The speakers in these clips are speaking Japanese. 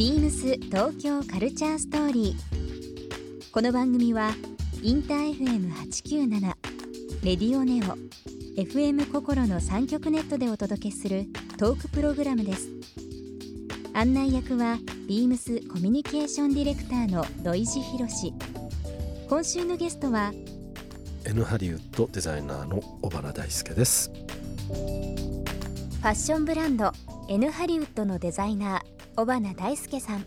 ビームス東京カルチャーストーリー。この番組はインター FM897 レディオネオ FM 心の三極ネットでお届けするトークプログラムです。案内役はビームスコミュニケーションディレクターの土井博志。今週のゲストは N ハリウッドデザイナーの小原大輔ですファッションブランド N ハリウッドのデザイナー小花大輔さん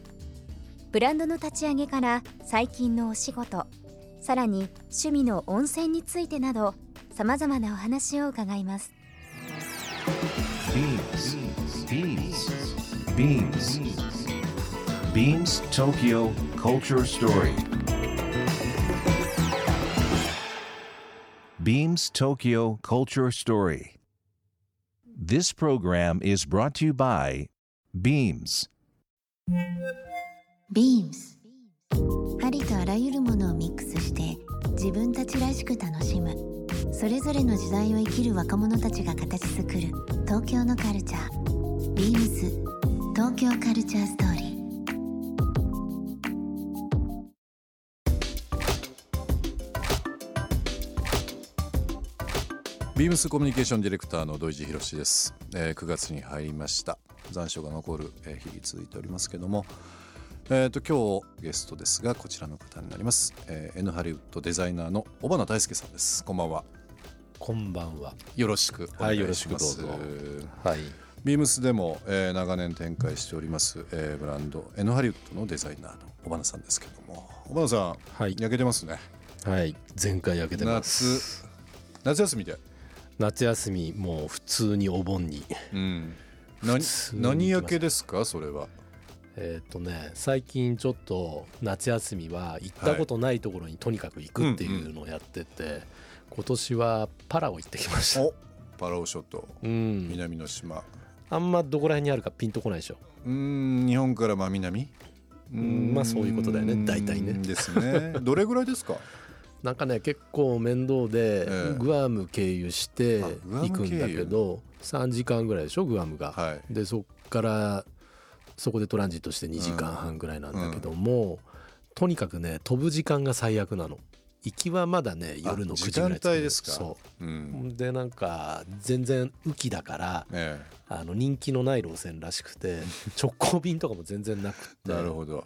ブランドの立ち上げから最近のお仕事さらに趣味の温泉についてなどさまざまなお話を伺います BeamsBeamsBeamsTokyo Culture Story Beams Tokyo Culture Story This program is brought to you by Beams. ビームスありとあらゆるものをミックスして自分たちらしく楽しむ。それぞれの時代を生きる若者たちが形作る東京のカルチャー。ビームス東京カルチャーストーリー。ビームスコミュニケーションディレクターの土井博志です、えー9月に入りました残暑が残る、えー日々続いておりますけどもえー、と今日ゲストですがこちらの方になります、えー、N ハリウッドデザイナーの小花大輔さんですこんばんはこんばんは。よろしくお願いします、はいよろしくはい。ビームスでも、えー長年展開しております、えーブランド N ハリウッドのデザイナーの小花さんですけども小花さん、はい焼けてますねはい。前回焼けてます。夏夏休みで？夏休みもう普通にお盆に。うん何焼けですか？それは。えっ、とね最近ちょっと夏休みは行ったことないところにとにかく行くっていうのをやってて、今年はパラオ行ってきました。おパラオ諸島うん。南の島。あんまどこら辺にあるかピンとこないでしょ。うーん日本から真南？うーんまあそういうことだよね大体ね。ですね。どれぐらいですか？なんかね結構面倒で、ええ。グアム経由して行くんだけど3時間ぐらいでしょグアムが。はい。でそっからそこでトランジットして2時間半ぐらいなんだけども、とにかくね飛ぶ時間が最悪なの。行きはまだね夜の9時ぐらい時間帯ですか？そう。うん。でなんか全然雨季だからえあの人気のない路線らしくて 直行便とかも全然なくて。なるほど。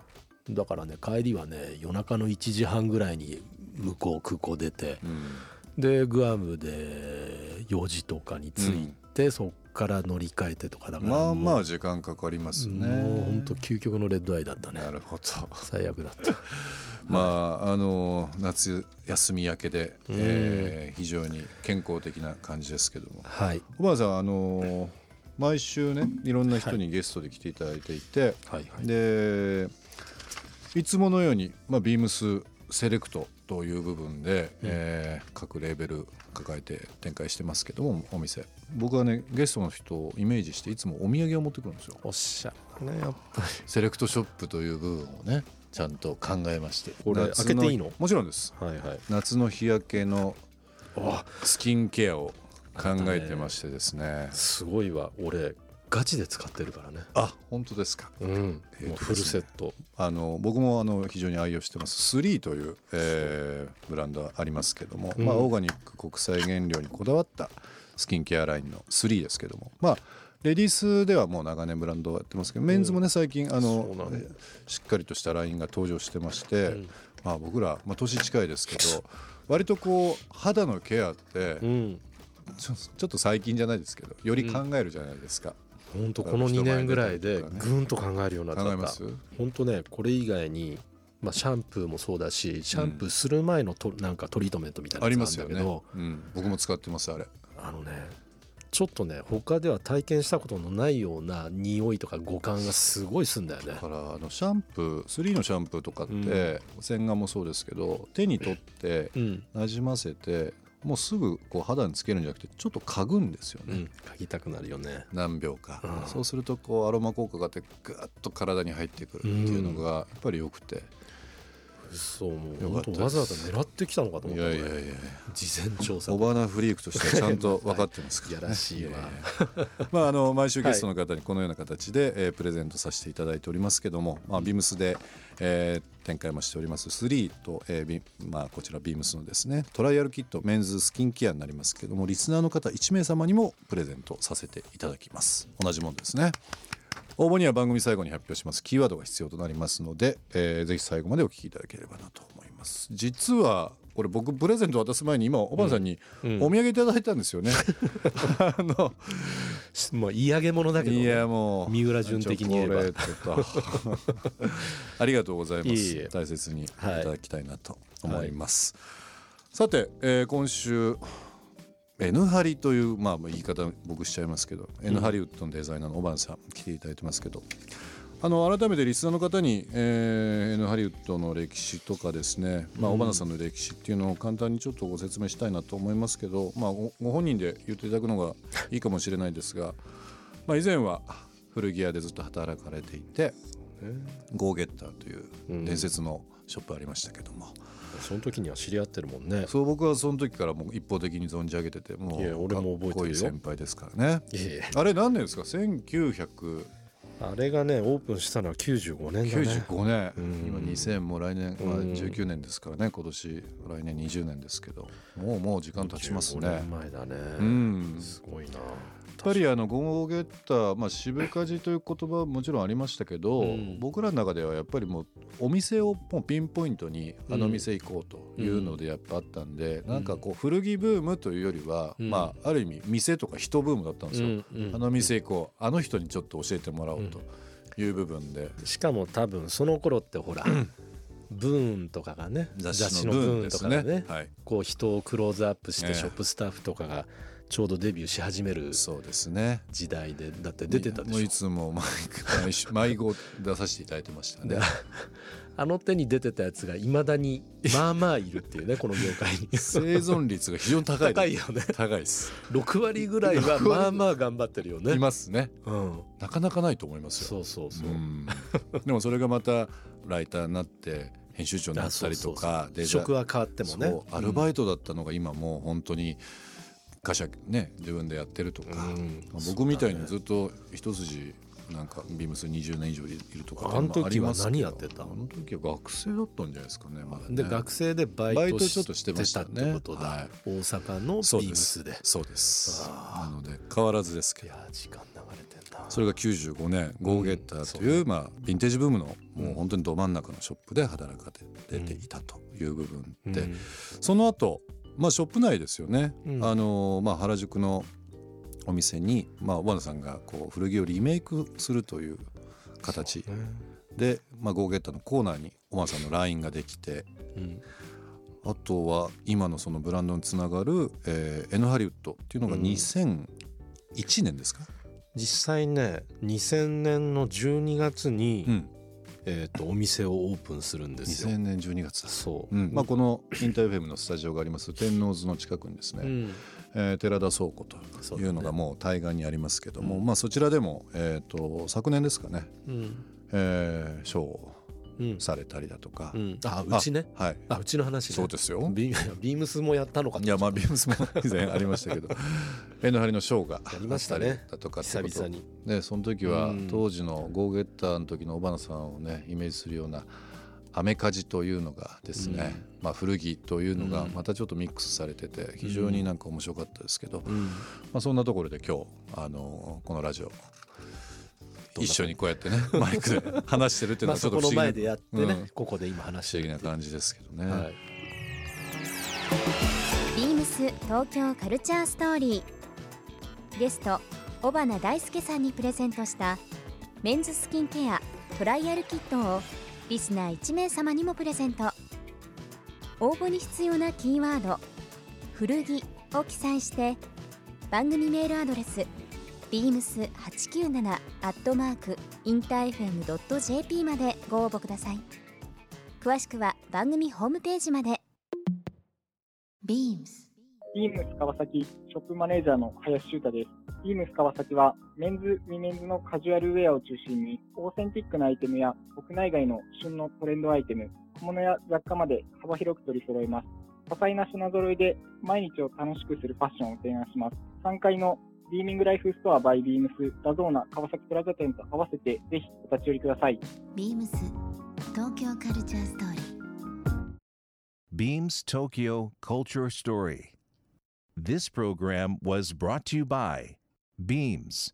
だからね帰りはね夜中の1時半ぐらいに向こう空港出てうん。でグアムで4時とかに着いて、そっから乗り換えてとかだからまあまあ時間かかりますね。もう本当究極のレッドアイだったね。なるほど。最悪だった。まああの夏休み明けで、えー非常に健康的な感じですけども。はい。小原さんあの毎週ねいろんな人にゲストで来ていただいていて、はいはい。でいつものように、まあ、ビームスセレクトという部分で、えー各レーベル抱えて展開してますけどもお店。僕はねゲストの人をイメージしていつもお土産を持ってくるんですよ。おっしゃ。ねやっぱり。セレクトショップという部分をねちゃんと考えまして。これ夏開けていいの？もちろんです。はいはい。夏の日焼けのスキンケアを考えてましてですね。すごいわ俺ガチで使ってるからね。あ本当ですか。うん。えーともうフルセット。あの僕もあの非常に愛用してます。3という、えーブランドありますけども、うん。まあ、オーガニック国際原料にこだわったスキンケアラインの3ですけどもまあレディースではもう長年ブランドをやってますけどメンズもね最近あのしっかりとしたラインが登場してまして、ん。まあ、僕ら、まあ、年近いですけど割とこう肌のケアってちょっと最近じゃないですけどより考えるじゃないですか、本当この2年ぐらいでぐんと考えるようになった。本当ねこれ以外にまあシャンプーもそうだしシャンプーする前のとなんかトリートメントみたいなやつありますよね。なんだけど、うん、僕も使ってますあれ。あのねちょっとね他では体験したことのないような匂いとか五感がすごいすんだよね。だからあのシャンプー3のシャンプーとかって、洗顔もそうですけど手に取ってうん。なじませてもうすぐこう肌につけるんじゃなくてちょっと嗅ぐんですよね、うん嗅ぎたくなるよね。何秒か、うん。そうするとこうアロマ効果があってグッと体に入ってくるっていうのがやっぱりよくてそうもうわざわざ狙ってきたのかと思ったいやいやいや事前調査。オバナフリークとしてはちゃんと分かってますから、ね、いやらしいわまああの毎週ゲストの方にこのような形で、えープレゼントさせていただいておりますけども、まあ、ビームスで、えー展開もしております。3と、えービまあ、こちらビームスのですねトライアルキットメンズスキンケアになりますけどもリスナーの方1名様にもプレゼントさせていただきます。同じものですね応募には番組最後に発表します。キーワードが必要となりますので、えーぜひ最後までお聞きいただければなと思います。実はこれ僕プレゼント渡す前に今おばあさんにうん。お土産いただいたんですよね、あのまあ言い上げ物だけどね。いやもう三浦淳的に言えば。ありがとうございます。大切にいはい。ただきたいなと思います、さて、えー今週 N ハリという、まあ、言い方僕しちゃいますけど、N ハリウッドのデザイナーのオバンさん来ていただいてますけどあの改めてリスナーの方に、えー N ハリウッドの歴史とかですね、まあ、うんオバナさんの歴史っていうのを簡単にちょっとご説明したいなと思いますけど、まあ、ごご本人で言っていただくのがいいかもしれないですが、まあ、以前は古着屋でずっと働かれていてゴー。ゲッターといううん伝説のショップありましたけども、その時には知り合ってるもんね。そう僕はその時からもう一方的に存じ上げててもいうや俺も覚えてる先輩ですからね。あれ何年ですか？1995あれがねオープンしたのは95年だね。年、うん。今2000もう来年、まあ、うん19年ですからね。今年来年20年ですけど。もうもう時間経ちます15ね年前だね。うん。すごいなぱりあのゴーゲッター、まあ、渋かじという言葉はもちろんありましたけど、うん。僕らの中ではやっぱりもうお店をもうピンポイントにあの店行こうというのでやっぱあったんで、なんかこう古着ブームというよりは、うん。まあある意味店とか人ブームだったんですよ、うんうん。あの店行こうあの人にちょっと教えてもらおうという部分で、しかも多分その頃ってほら ブーンとかがね雑誌のブームですねとかがね。はい、こう人をクローズアップしええてショップスタッフとかがちょうどデビューし始めるそうですね。時代でだって出てたでもういしょつも毎 毎週迷子出させていただいてましたね。であの手に出てたやつがいまだにまあまあいるっていうね この業界に。生存率が非常に高い高いよね。高いです。6割ぐらいはまあまあ頑張ってるよね。いますね。うん。なかなかないと思いますよ。そうそうそう。うん。でもそれがまたライターになって編集長になったりとかデザ職は変わってもね。アルバイトだったのが今もう本当に会社ね自分でやってるとか、うん。僕みたいにずっと一筋なんかビームス20年以上いるとかあの時は何やってた？あの時は学生だったんじゃないですかねまだね。で学生でバイトバイトちょっとしてましたね。大阪のビームスで。そうです。あなので変わらずですけど。いや時間流れてんだそれが95年ゴーゲッターという、まあ、ヴィンテージブームのもう本当にど真ん中のショップで働かれていたという部分で、うん。その後、まあショップ内ですよね、うん。あのまあ、原宿のお店に、まあ、小花さんがこう古着をリメイクするという形。そうね。で、まあ、ゴーゲッターのコーナーに小花さんのラインができて。うん。あとは今のそのブランドにつながる、えー、N ハリウッドっていうのがうん。2001年ですか、実際ね2000年の12月に、うん、えー、とお店をオープンするんですよ。2000年12月だそう、うん。まあ、このインターフェムのスタジオがあります。天王洲の近くにですね、うん。えー寺田倉庫というのがもう対岸にありますけども、うんまあ、そちらでも、えー、と昨年ですかね、うん。えー、ショーをうんされたりだとか、うん。あうちね。あはい。あうちの話ね。そうですよ。ビ ビームスもやったのかと。いやまあビームスも以前ありましたけど。N ハリのショーがやりましたね。だとか久々に。でその時はうん。当時のゴーゲッターの時の小花さんをねイメージするようなアメカジというのがですね、まあ、古着というのがうん。またちょっとミックスされてて非常になんか面白かったですけど、うん。まあ、そんなところで今日あのこのラジオ一緒にこうやってね マイクで話してるっていうのまあはちょそこのっと不思議な前でやってね、うん。ここで今話して不思る議な感じですけどね。はいビームス東京カルチャーストーリー。ゲスト尾花大輔さんにプレゼントしたメンズスキンケアトライアルキットをリスナー1名様にもプレゼント。応募に必要なキーワード「古着」を記載して番組メールアドレス beams897 アットマークインター FM.jp までご応募ください詳しくは番組ホームページまでビームスビームス川崎ショップマネージャーの林修太です。ビームス川崎はメンズ、ウィメンズのカジュアルウェアを中心にオーセンティックなアイテムや国内外の旬のトレンドアイテム、小物や雑貨まで幅広く取り揃えます。多彩な品揃えで毎日を楽しくするファッションを提案します。3階のビーミングライフストアバイビームスダゾーナ川崎プラザ店と合わせてぜひお立ち寄りください。ビームス東京カルチャーストーリー Beams Tokyo Culture Story. This program was brought to you by Beams.